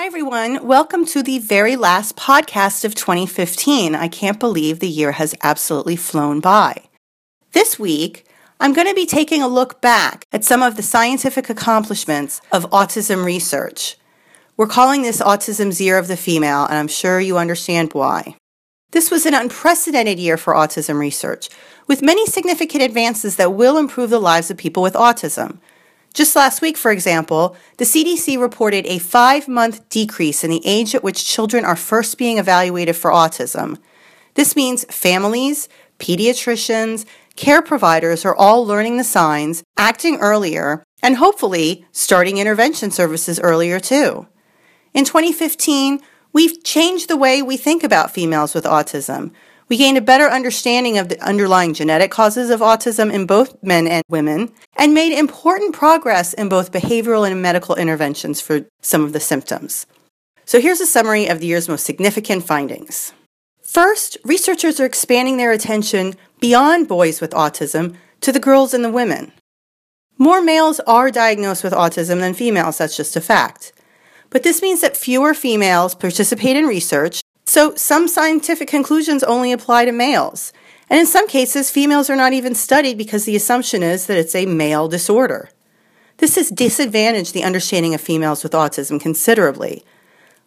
Hi, everyone. Welcome to the very last podcast of 2015. I can't believe the year has absolutely flown by. This week, I'm going to be taking a look back at some of the scientific accomplishments of autism research. We're calling this Autism's Year of the Female, and I'm sure you understand why. This was an unprecedented year for autism research, with many significant advances that will improve the lives of people with autism. Just last week, for example, the CDC reported a five month decrease in the age at which children are first being evaluated for autism. This means families, pediatricians, care providers are all learning the signs, acting earlier, and hopefully starting intervention services earlier too. In 2015, we've changed the way we think about females with autism. We gained a better understanding of the underlying genetic causes of autism in both men and women, and made important progress in both behavioral and medical interventions for some of the symptoms. So here's a summary of the year's most significant findings. First, researchers are expanding their attention beyond boys with autism to the girls and the women. More males are diagnosed with autism than females, that's just a fact. But this means that fewer females participate in research so some scientific conclusions only apply to males. And in some cases, females are not even studied because the assumption is that it's a male disorder. This has disadvantaged the understanding of females with autism considerably.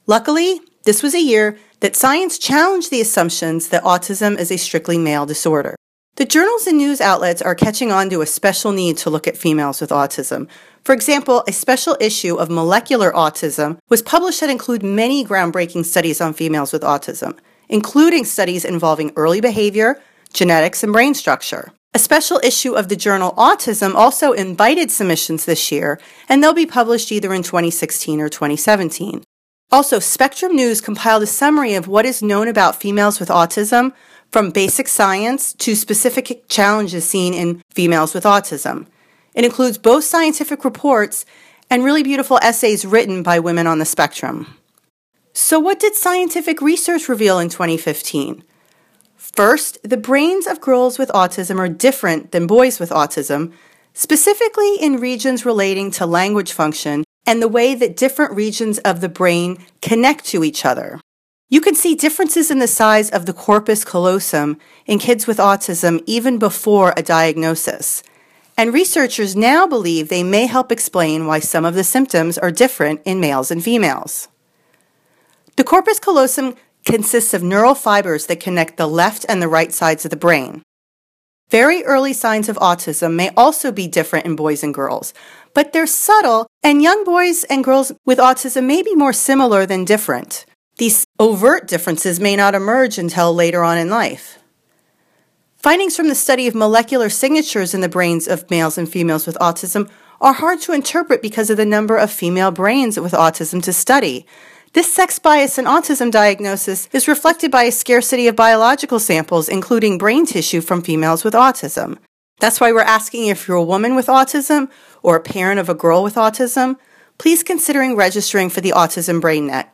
Luckily, this was a year that science challenged the assumptions that autism is a strictly male disorder. The journals and news outlets are catching on to a special need to look at females with autism. For example, a special issue of Molecular Autism was published that include many groundbreaking studies on females with autism, including studies involving early behavior, genetics, and brain structure. A special issue of the journal Autism also invited submissions this year, and they'll be published either in 2016 or 2017. Also, Spectrum News compiled a summary of what is known about females with autism from basic science to specific challenges seen in females with autism. It includes both scientific reports and really beautiful essays written by women on the spectrum. So, what did scientific research reveal in 2015? First, the brains of girls with autism are different than boys with autism, specifically in regions relating to language function and the way that different regions of the brain connect to each other. You can see differences in the size of the corpus callosum in kids with autism even before a diagnosis. And researchers now believe they may help explain why some of the symptoms are different in males and females. The corpus callosum consists of neural fibers that connect the left and the right sides of the brain. Very early signs of autism may also be different in boys and girls, but they're subtle, and young boys and girls with autism may be more similar than different. These overt differences may not emerge until later on in life. Findings from the study of molecular signatures in the brains of males and females with autism are hard to interpret because of the number of female brains with autism to study. This sex bias in autism diagnosis is reflected by a scarcity of biological samples, including brain tissue from females with autism. That's why we're asking if you're a woman with autism or a parent of a girl with autism, please considering registering for the Autism BrainNet.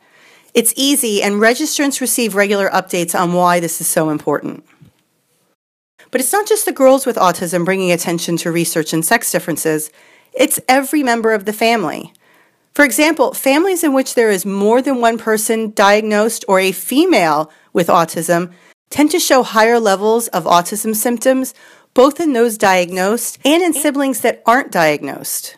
It's easy, and registrants receive regular updates on why this is so important. But it's not just the girls with autism bringing attention to research and sex differences, it's every member of the family. For example, families in which there is more than one person diagnosed or a female with autism tend to show higher levels of autism symptoms, both in those diagnosed and in siblings that aren't diagnosed.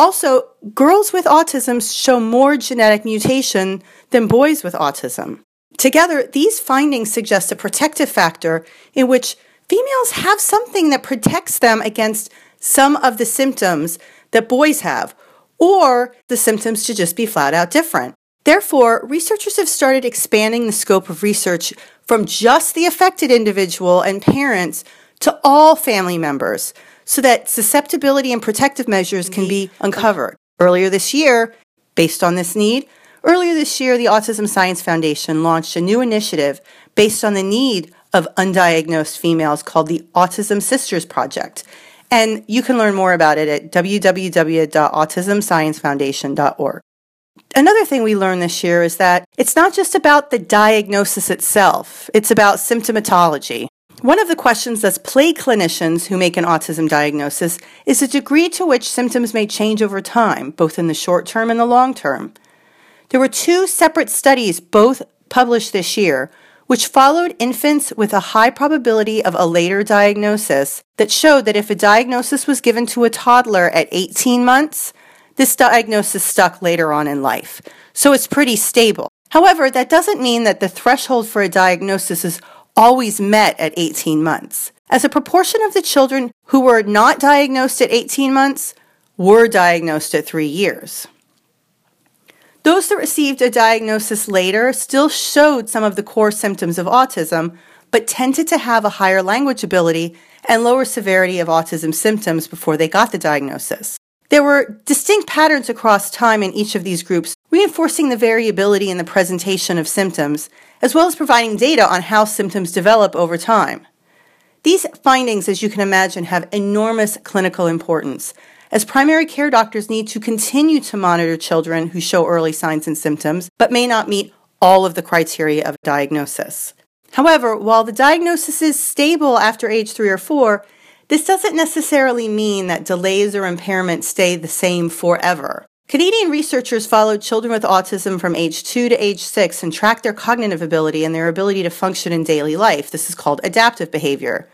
Also, girls with autism show more genetic mutation than boys with autism. Together, these findings suggest a protective factor in which females have something that protects them against some of the symptoms that boys have, or the symptoms to just be flat out different. Therefore, researchers have started expanding the scope of research from just the affected individual and parents to all family members so that susceptibility and protective measures can be uncovered. Earlier this year, based on this need, earlier this year, the Autism Science Foundation launched a new initiative based on the need of undiagnosed females called the Autism Sisters Project. And you can learn more about it at www.autismsciencefoundation.org. Another thing we learned this year is that it's not just about the diagnosis itself, it's about symptomatology. One of the questions that's plagued clinicians who make an autism diagnosis is the degree to which symptoms may change over time, both in the short term and the long term. There were two separate studies, both published this year, which followed infants with a high probability of a later diagnosis that showed that if a diagnosis was given to a toddler at 18 months, this diagnosis stuck later on in life. So it's pretty stable. However, that doesn't mean that the threshold for a diagnosis is always met at 18 months. As a proportion of the children who were not diagnosed at 18 months were diagnosed at three years. Those that received a diagnosis later still showed some of the core symptoms of autism, but tended to have a higher language ability and lower severity of autism symptoms before they got the diagnosis. There were distinct patterns across time in each of these groups, reinforcing the variability in the presentation of symptoms, as well as providing data on how symptoms develop over time. These findings, as you can imagine, have enormous clinical importance, as primary care doctors need to continue to monitor children who show early signs and symptoms but may not meet all of the criteria of diagnosis. However, while the diagnosis is stable after age 3 or 4, this doesn't necessarily mean that delays or impairments stay the same forever. Canadian researchers followed children with autism from age 2 to age 6 and tracked their cognitive ability and their ability to function in daily life. This is called adaptive behavior.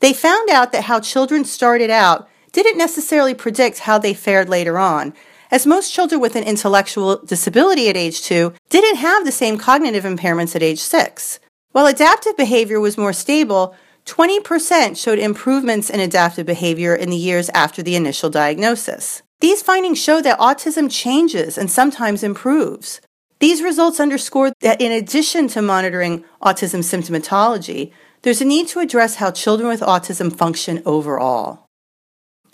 They found out that how children started out didn't necessarily predict how they fared later on, as most children with an intellectual disability at age 2 didn't have the same cognitive impairments at age 6. While adaptive behavior was more stable, 20% showed improvements in adaptive behavior in the years after the initial diagnosis. These findings show that autism changes and sometimes improves. These results underscore that in addition to monitoring autism symptomatology, there's a need to address how children with autism function overall.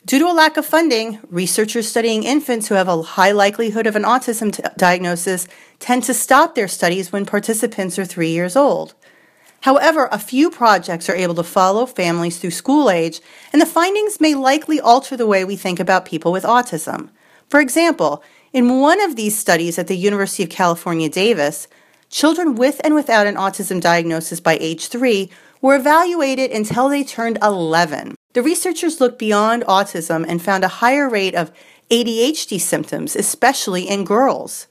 Due to a lack of funding, researchers studying infants who have a high likelihood of an autism t- diagnosis tend to stop their studies when participants are three years old. However, a few projects are able to follow families through school age, and the findings may likely alter the way we think about people with autism. For example, in one of these studies at the University of California, Davis, children with and without an autism diagnosis by age three were evaluated until they turned 11. The researchers looked beyond autism and found a higher rate of ADHD symptoms, especially in girls.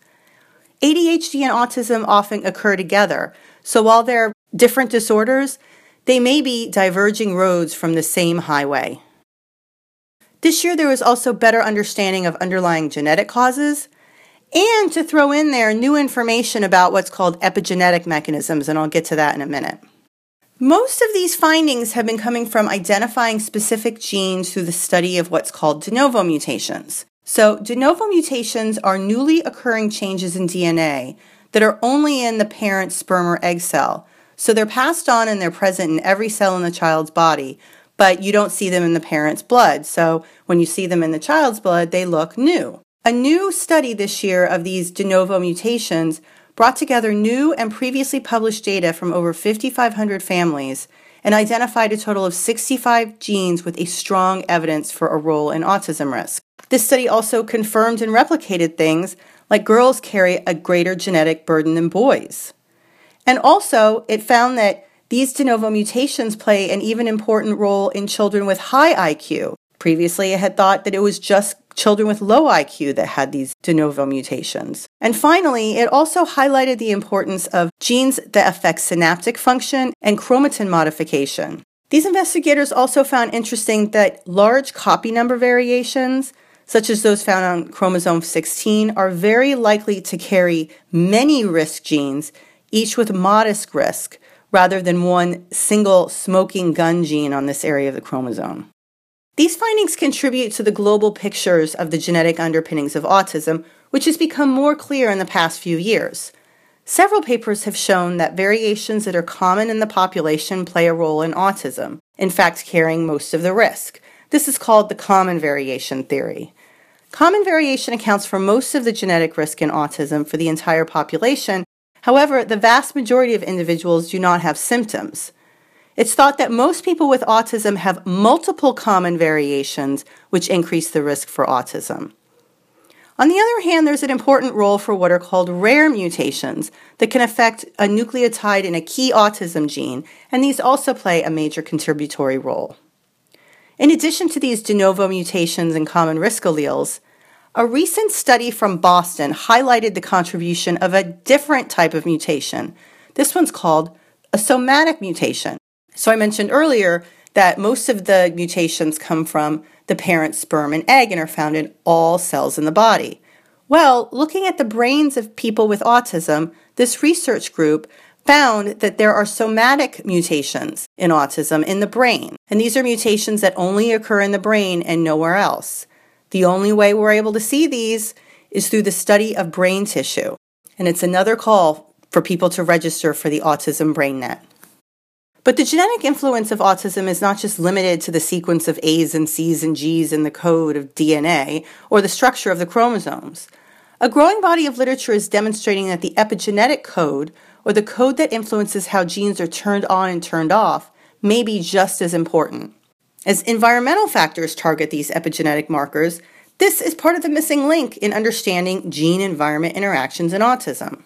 ADHD and autism often occur together, so while they're different disorders, they may be diverging roads from the same highway. This year, there was also better understanding of underlying genetic causes, and to throw in there new information about what's called epigenetic mechanisms, and I'll get to that in a minute. Most of these findings have been coming from identifying specific genes through the study of what's called de novo mutations. So, de novo mutations are newly occurring changes in DNA that are only in the parent sperm or egg cell, so they're passed on and they're present in every cell in the child's body, but you don't see them in the parent's blood. So when you see them in the child's blood, they look new. A new study this year of these de novo mutations brought together new and previously published data from over 5,500 families and identified a total of 65 genes with a strong evidence for a role in autism risk. This study also confirmed and replicated things like girls carry a greater genetic burden than boys. And also, it found that these de novo mutations play an even important role in children with high IQ. Previously, it had thought that it was just children with low IQ that had these de novo mutations. And finally, it also highlighted the importance of genes that affect synaptic function and chromatin modification. These investigators also found interesting that large copy number variations, such as those found on chromosome 16, are very likely to carry many risk genes each with modest risk, rather than one single smoking gun gene on this area of the chromosome. These findings contribute to the global pictures of the genetic underpinnings of autism, which has become more clear in the past few years. Several papers have shown that variations that are common in the population play a role in autism, in fact, carrying most of the risk. This is called the common variation theory. Common variation accounts for most of the genetic risk in autism for the entire population, However, the vast majority of individuals do not have symptoms. It's thought that most people with autism have multiple common variations which increase the risk for autism. On the other hand, there's an important role for what are called rare mutations that can affect a nucleotide in a key autism gene, and these also play a major contributory role. In addition to these de novo mutations and common risk alleles, a recent study from Boston highlighted the contribution of a different type of mutation. This one's called a somatic mutation. So I mentioned earlier that most of the mutations come from the parent sperm and egg and are found in all cells in the body. Well, looking at the brains of people with autism, this research group found that there are somatic mutations in autism in the brain. And these are mutations that only occur in the brain and nowhere else. The only way we're able to see these is through the study of brain tissue. And it's another call for people to register for the Autism BrainNet. But the genetic influence of autism is not just limited to the sequence of A's and C's and G's in the code of DNA or the structure of the chromosomes. A growing body of literature is demonstrating that the epigenetic code, or the code that influences how genes are turned on and turned off, may be just as important. As environmental factors target these epigenetic markers, this is part of the missing link in understanding gene environment interactions in autism.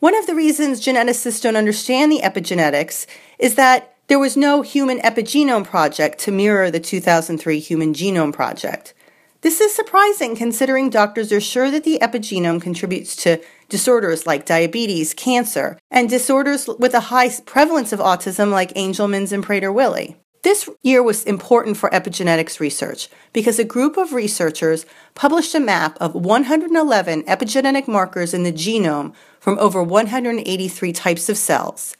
One of the reasons geneticists don't understand the epigenetics is that there was no human epigenome project to mirror the 2003 Human Genome Project. This is surprising considering doctors are sure that the epigenome contributes to disorders like diabetes, cancer, and disorders with a high prevalence of autism like Angelman's and Prader-Willi. This year was important for epigenetics research because a group of researchers published a map of 111 epigenetic markers in the genome from over 183 types of cells.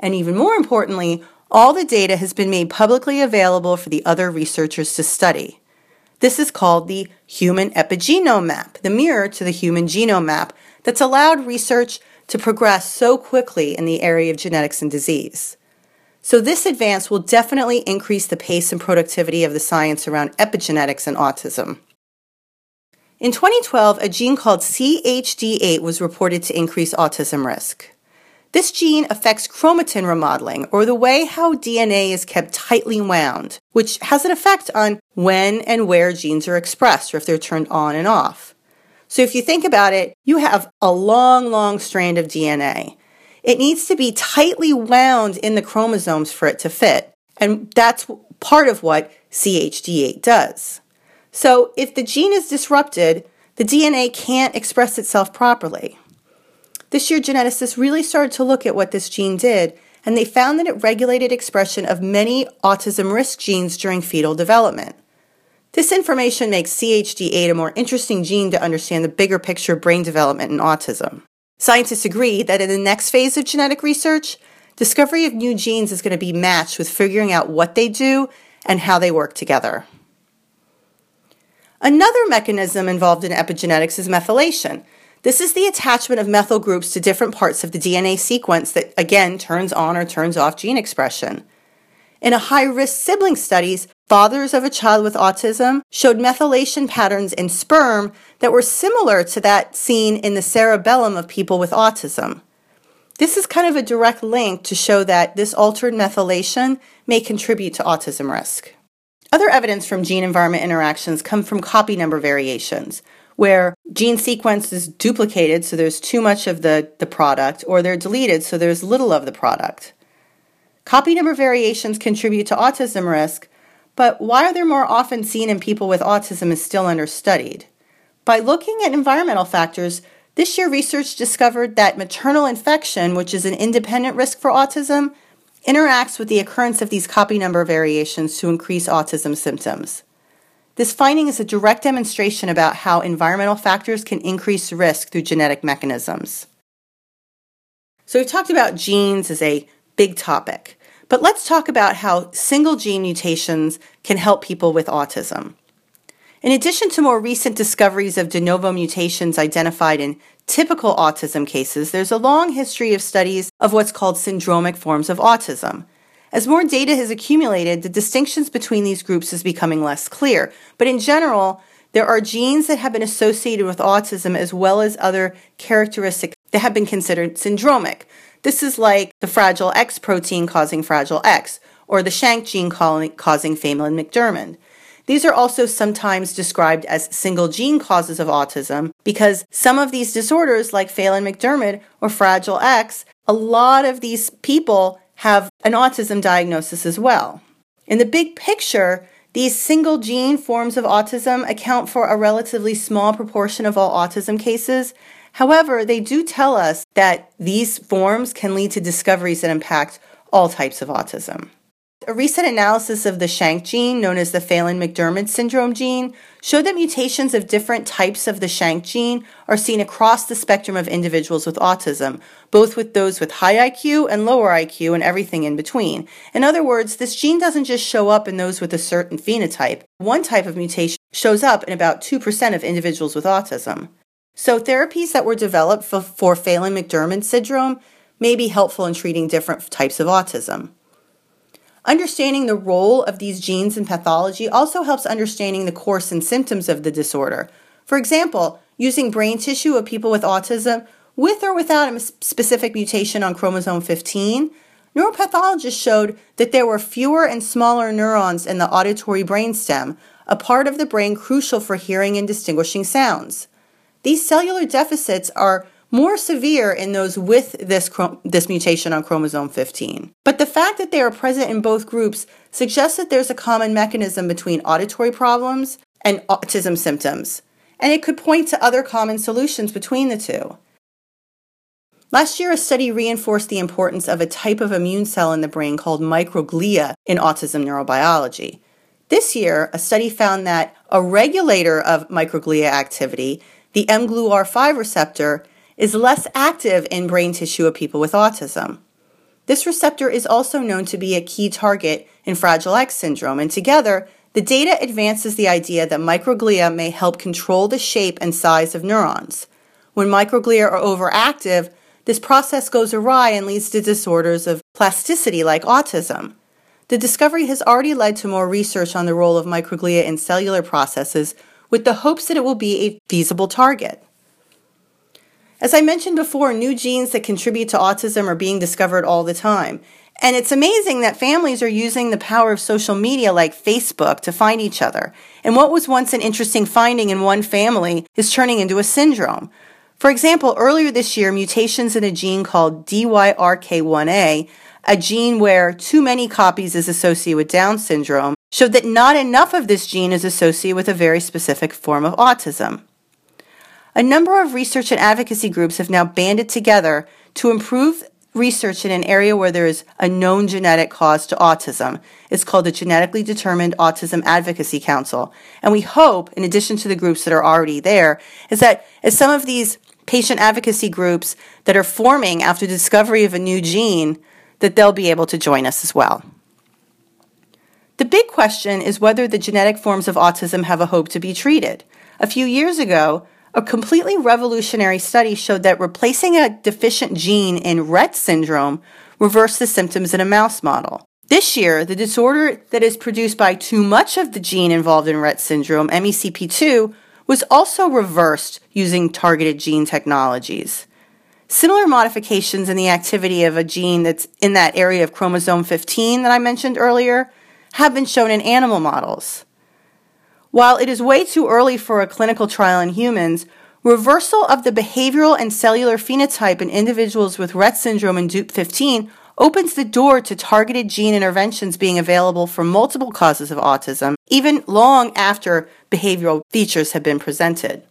And even more importantly, all the data has been made publicly available for the other researchers to study. This is called the Human Epigenome Map, the mirror to the Human Genome Map that's allowed research to progress so quickly in the area of genetics and disease. So, this advance will definitely increase the pace and productivity of the science around epigenetics and autism. In 2012, a gene called CHD8 was reported to increase autism risk. This gene affects chromatin remodeling, or the way how DNA is kept tightly wound, which has an effect on when and where genes are expressed, or if they're turned on and off. So, if you think about it, you have a long, long strand of DNA. It needs to be tightly wound in the chromosomes for it to fit. And that's part of what CHD8 does. So if the gene is disrupted, the DNA can't express itself properly. This year, geneticists really started to look at what this gene did, and they found that it regulated expression of many autism risk genes during fetal development. This information makes CHD8 a more interesting gene to understand the bigger picture of brain development in autism. Scientists agree that in the next phase of genetic research, discovery of new genes is going to be matched with figuring out what they do and how they work together. Another mechanism involved in epigenetics is methylation. This is the attachment of methyl groups to different parts of the DNA sequence that, again, turns on or turns off gene expression. In a high risk sibling studies, fathers of a child with autism showed methylation patterns in sperm that were similar to that seen in the cerebellum of people with autism. This is kind of a direct link to show that this altered methylation may contribute to autism risk. Other evidence from gene environment interactions come from copy number variations, where gene sequence is duplicated so there's too much of the, the product, or they're deleted so there's little of the product. Copy number variations contribute to autism risk, but why are they more often seen in people with autism is still understudied. By looking at environmental factors, this year research discovered that maternal infection, which is an independent risk for autism, interacts with the occurrence of these copy number variations to increase autism symptoms. This finding is a direct demonstration about how environmental factors can increase risk through genetic mechanisms. So, we've talked about genes as a big topic. But let's talk about how single gene mutations can help people with autism. In addition to more recent discoveries of de novo mutations identified in typical autism cases, there's a long history of studies of what's called syndromic forms of autism. As more data has accumulated, the distinctions between these groups is becoming less clear. But in general, there are genes that have been associated with autism as well as other characteristics that have been considered syndromic. This is like the Fragile X protein causing Fragile X, or the Shank gene causing Phelan-McDermid. These are also sometimes described as single gene causes of autism because some of these disorders, like Phelan-McDermid or Fragile X, a lot of these people have an autism diagnosis as well. In the big picture, These single gene forms of autism account for a relatively small proportion of all autism cases. However, they do tell us that these forms can lead to discoveries that impact all types of autism. A recent analysis of the Shank gene, known as the Phelan McDermid syndrome gene, showed that mutations of different types of the Shank gene are seen across the spectrum of individuals with autism, both with those with high IQ and lower IQ and everything in between. In other words, this gene doesn't just show up in those with a certain phenotype. One type of mutation shows up in about 2% of individuals with autism. So, therapies that were developed for, for Phelan McDermid syndrome may be helpful in treating different types of autism. Understanding the role of these genes in pathology also helps understanding the course and symptoms of the disorder. For example, using brain tissue of people with autism with or without a specific mutation on chromosome 15, neuropathologists showed that there were fewer and smaller neurons in the auditory brainstem, a part of the brain crucial for hearing and distinguishing sounds. These cellular deficits are more severe in those with this, this mutation on chromosome 15. But the fact that they are present in both groups suggests that there's a common mechanism between auditory problems and autism symptoms, and it could point to other common solutions between the two. Last year, a study reinforced the importance of a type of immune cell in the brain called microglia in autism neurobiology. This year, a study found that a regulator of microglia activity, the mGluR5 receptor, is less active in brain tissue of people with autism. This receptor is also known to be a key target in Fragile X syndrome, and together, the data advances the idea that microglia may help control the shape and size of neurons. When microglia are overactive, this process goes awry and leads to disorders of plasticity like autism. The discovery has already led to more research on the role of microglia in cellular processes with the hopes that it will be a feasible target. As I mentioned before, new genes that contribute to autism are being discovered all the time. And it's amazing that families are using the power of social media like Facebook to find each other. And what was once an interesting finding in one family is turning into a syndrome. For example, earlier this year, mutations in a gene called DYRK1A, a gene where too many copies is associated with Down syndrome, showed that not enough of this gene is associated with a very specific form of autism. A number of research and advocacy groups have now banded together to improve research in an area where there is a known genetic cause to autism. It's called the Genetically Determined Autism Advocacy Council. And we hope, in addition to the groups that are already there, is that as some of these patient advocacy groups that are forming after discovery of a new gene, that they'll be able to join us as well. The big question is whether the genetic forms of autism have a hope to be treated. A few years ago, a completely revolutionary study showed that replacing a deficient gene in Rett syndrome reversed the symptoms in a mouse model. This year, the disorder that is produced by too much of the gene involved in Rett syndrome, MECP2, was also reversed using targeted gene technologies. Similar modifications in the activity of a gene that's in that area of chromosome 15 that I mentioned earlier have been shown in animal models. While it is way too early for a clinical trial in humans, reversal of the behavioral and cellular phenotype in individuals with Rett syndrome and DUP15 opens the door to targeted gene interventions being available for multiple causes of autism, even long after behavioral features have been presented.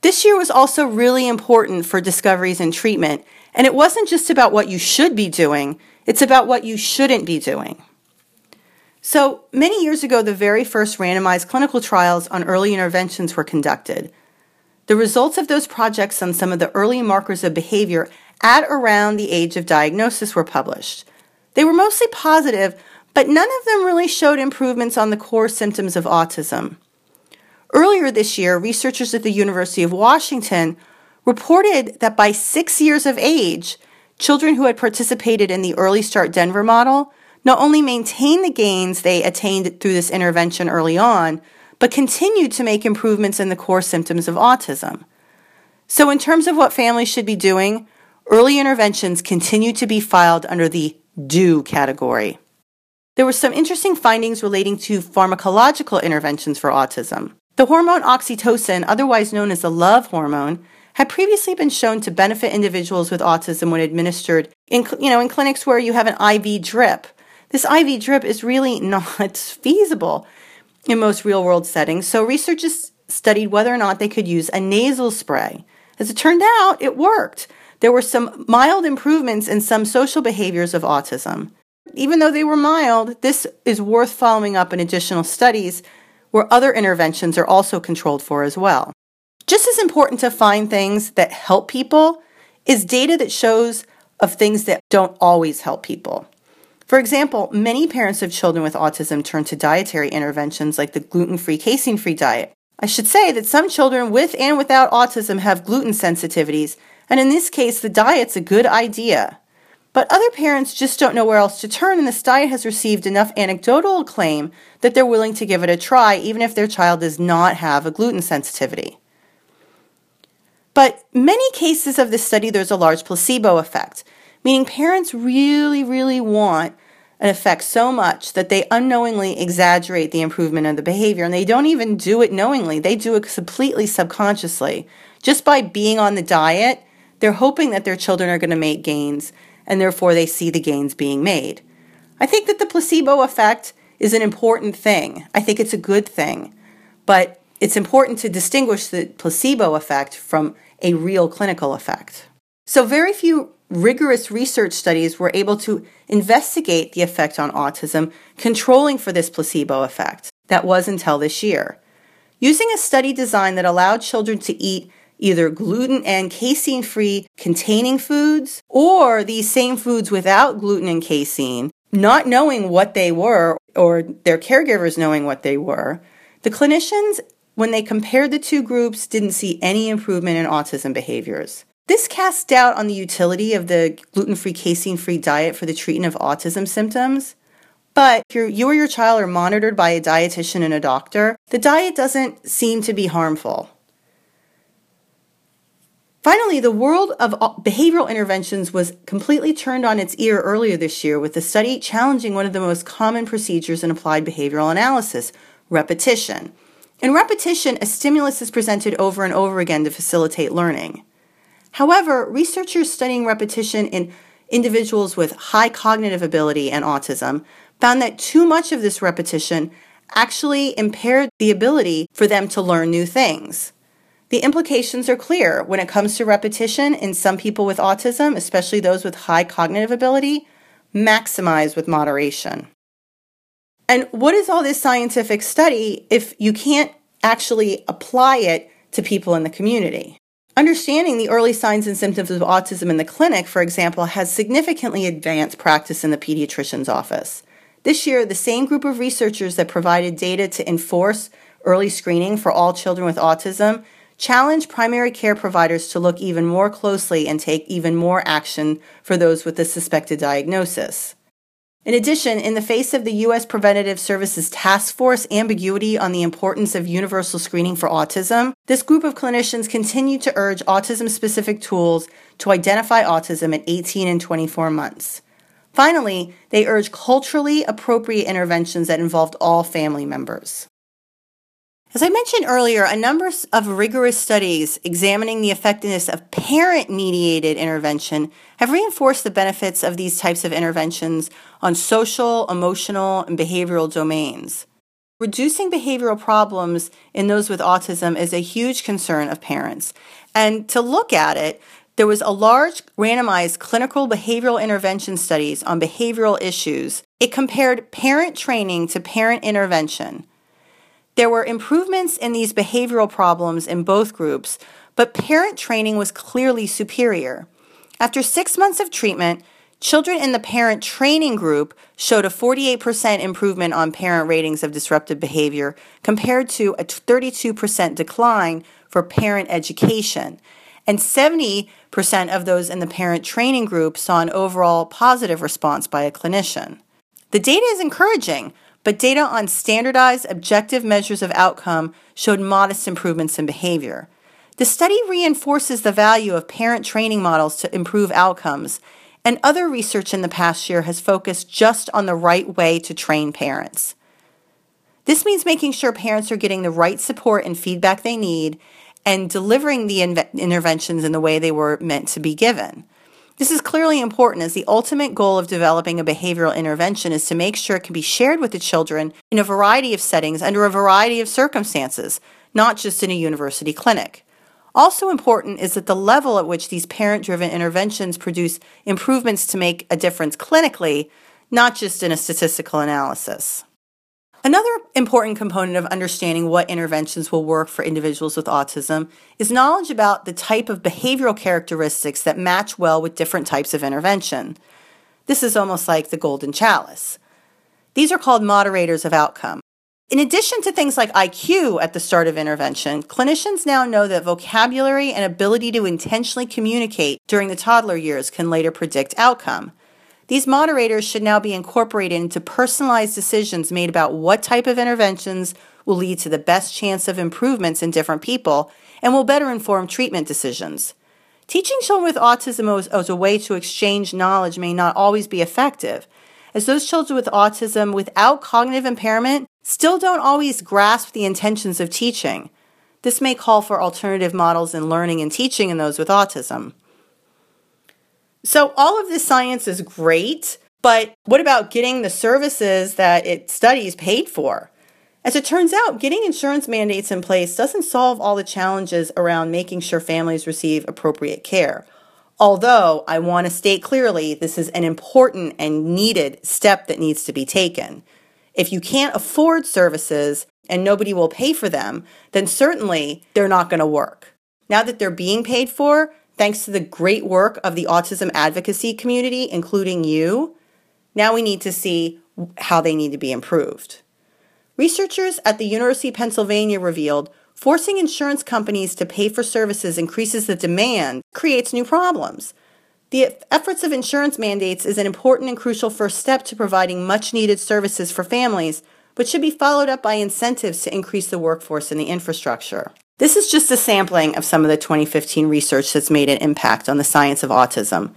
This year was also really important for discoveries and treatment, and it wasn't just about what you should be doing, it's about what you shouldn't be doing. So, many years ago, the very first randomized clinical trials on early interventions were conducted. The results of those projects on some of the early markers of behavior at around the age of diagnosis were published. They were mostly positive, but none of them really showed improvements on the core symptoms of autism. Earlier this year, researchers at the University of Washington reported that by six years of age, children who had participated in the Early Start Denver model not only maintained the gains they attained through this intervention early on, but continued to make improvements in the core symptoms of autism. So, in terms of what families should be doing, early interventions continue to be filed under the do category. There were some interesting findings relating to pharmacological interventions for autism. The hormone oxytocin, otherwise known as the love hormone, had previously been shown to benefit individuals with autism when administered in, you know, in clinics where you have an IV drip this IV drip is really not feasible. in most real world settings, so researchers studied whether or not they could use a nasal spray. As it turned out, it worked. There were some mild improvements in some social behaviors of autism. Even though they were mild, this is worth following up in additional studies where other interventions are also controlled for as well. Just as important to find things that help people is data that shows of things that don't always help people. For example, many parents of children with autism turn to dietary interventions like the gluten free, casein free diet. I should say that some children with and without autism have gluten sensitivities, and in this case, the diet's a good idea. But other parents just don't know where else to turn, and this diet has received enough anecdotal acclaim that they're willing to give it a try, even if their child does not have a gluten sensitivity. But many cases of this study, there's a large placebo effect, meaning parents really, really want an effect so much that they unknowingly exaggerate the improvement of the behavior, and they don't even do it knowingly. They do it completely subconsciously. Just by being on the diet, they're hoping that their children are going to make gains, and therefore they see the gains being made. I think that the placebo effect is an important thing. I think it's a good thing. But it's important to distinguish the placebo effect from a real clinical effect. So, very few rigorous research studies were able to investigate the effect on autism, controlling for this placebo effect. That was until this year. Using a study design that allowed children to eat either gluten and casein free containing foods or these same foods without gluten and casein, not knowing what they were or their caregivers knowing what they were, the clinicians when they compared the two groups, didn't see any improvement in autism behaviors. This casts doubt on the utility of the gluten free, casein free diet for the treatment of autism symptoms. But if you or your child are monitored by a dietitian and a doctor, the diet doesn't seem to be harmful. Finally, the world of uh, behavioral interventions was completely turned on its ear earlier this year with a study challenging one of the most common procedures in applied behavioral analysis repetition. In repetition, a stimulus is presented over and over again to facilitate learning. However, researchers studying repetition in individuals with high cognitive ability and autism found that too much of this repetition actually impaired the ability for them to learn new things. The implications are clear when it comes to repetition in some people with autism, especially those with high cognitive ability, maximize with moderation. And what is all this scientific study if you can't actually apply it to people in the community? Understanding the early signs and symptoms of autism in the clinic, for example, has significantly advanced practice in the pediatrician's office. This year, the same group of researchers that provided data to enforce early screening for all children with autism challenged primary care providers to look even more closely and take even more action for those with a suspected diagnosis. In addition, in the face of the U.S. Preventative Services Task Force ambiguity on the importance of universal screening for autism, this group of clinicians continue to urge autism specific tools to identify autism at 18 and 24 months. Finally, they urge culturally appropriate interventions that involved all family members. As I mentioned earlier, a number of rigorous studies examining the effectiveness of parent mediated intervention have reinforced the benefits of these types of interventions on social, emotional, and behavioral domains. Reducing behavioral problems in those with autism is a huge concern of parents. And to look at it, there was a large randomized clinical behavioral intervention studies on behavioral issues. It compared parent training to parent intervention. There were improvements in these behavioral problems in both groups, but parent training was clearly superior. After six months of treatment, children in the parent training group showed a 48% improvement on parent ratings of disruptive behavior compared to a 32% decline for parent education. And 70% of those in the parent training group saw an overall positive response by a clinician. The data is encouraging, but data on standardized objective measures of outcome showed modest improvements in behavior. The study reinforces the value of parent training models to improve outcomes, and other research in the past year has focused just on the right way to train parents. This means making sure parents are getting the right support and feedback they need and delivering the interventions in the way they were meant to be given. This is clearly important as the ultimate goal of developing a behavioral intervention is to make sure it can be shared with the children in a variety of settings under a variety of circumstances, not just in a university clinic. Also important is that the level at which these parent driven interventions produce improvements to make a difference clinically, not just in a statistical analysis. Another important component of understanding what interventions will work for individuals with autism is knowledge about the type of behavioral characteristics that match well with different types of intervention. This is almost like the golden chalice. These are called moderators of outcome. In addition to things like IQ at the start of intervention, clinicians now know that vocabulary and ability to intentionally communicate during the toddler years can later predict outcome. These moderators should now be incorporated into personalized decisions made about what type of interventions will lead to the best chance of improvements in different people and will better inform treatment decisions. Teaching children with autism as, as, a way to exchange knowledge may not always be effective, as those children with autism without cognitive impairment still don't always grasp the intentions of teaching. This may call for alternative models in learning and teaching in those with autism. So, all of this science is great, but what about getting the services that it studies paid for? As it turns out, getting insurance mandates in place doesn't solve all the challenges around making sure families receive appropriate care. Although I want to state clearly this is an important and needed step that needs to be taken. If you can't afford services and nobody will pay for them, then certainly they're not going to work. Now that they're being paid for, thanks to the great work of the autism advocacy community, including you, now we need to see how they need to be improved. Researchers at the University of Pennsylvania revealed forcing insurance companies to pay for services increases the demand, creates new problems. The efforts of insurance mandates is an important and crucial first step to providing much needed services for families, but should be followed up by incentives to increase the workforce and the infrastructure. This is just a sampling of some of the 2015 research that's made an impact on the science of autism.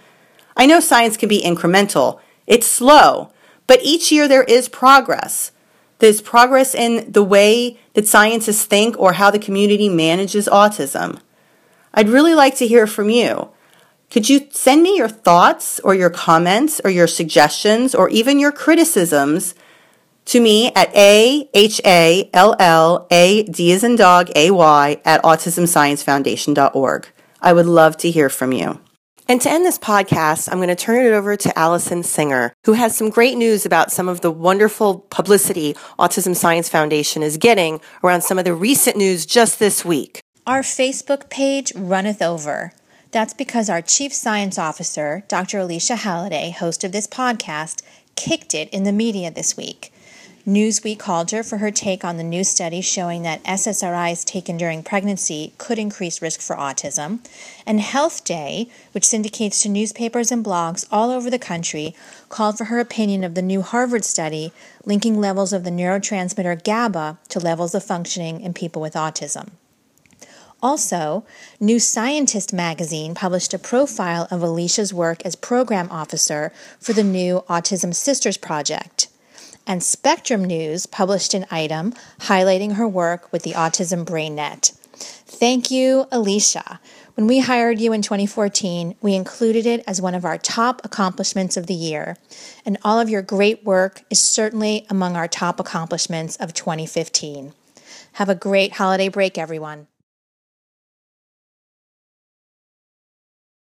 I know science can be incremental, it's slow, but each year there is progress. There's progress in the way that scientists think or how the community manages autism. I'd really like to hear from you. Could you send me your thoughts or your comments or your suggestions or even your criticisms to me at A H A L L A D as in dog A Y at autismsciencefoundation.org. I would love to hear from you. And to end this podcast, I'm going to turn it over to Alison Singer, who has some great news about some of the wonderful publicity Autism Science Foundation is getting around some of the recent news just this week. Our Facebook page runneth over. That's because our Chief Science Officer, Dr. Alycia Halladay, host of this podcast, kicked it in the media this week. Newsweek called her for her take on the new study showing that SSRIs taken during pregnancy could increase risk for autism. And Health Day, which syndicates to newspapers and blogs all over the country, called for her opinion of the new Harvard study linking levels of the neurotransmitter GABA to levels of functioning in people with autism. Also, New Scientist magazine published a profile of Alycia's work as program officer for the new Autism Sisters Project and Spectrum News published an item highlighting her work with the Autism BrainNet. Thank you, Alycia. When we hired you in 2014, we included it as one of our top accomplishments of the year, and all of your great work is certainly among our top accomplishments of 2015. Have a great holiday break, everyone.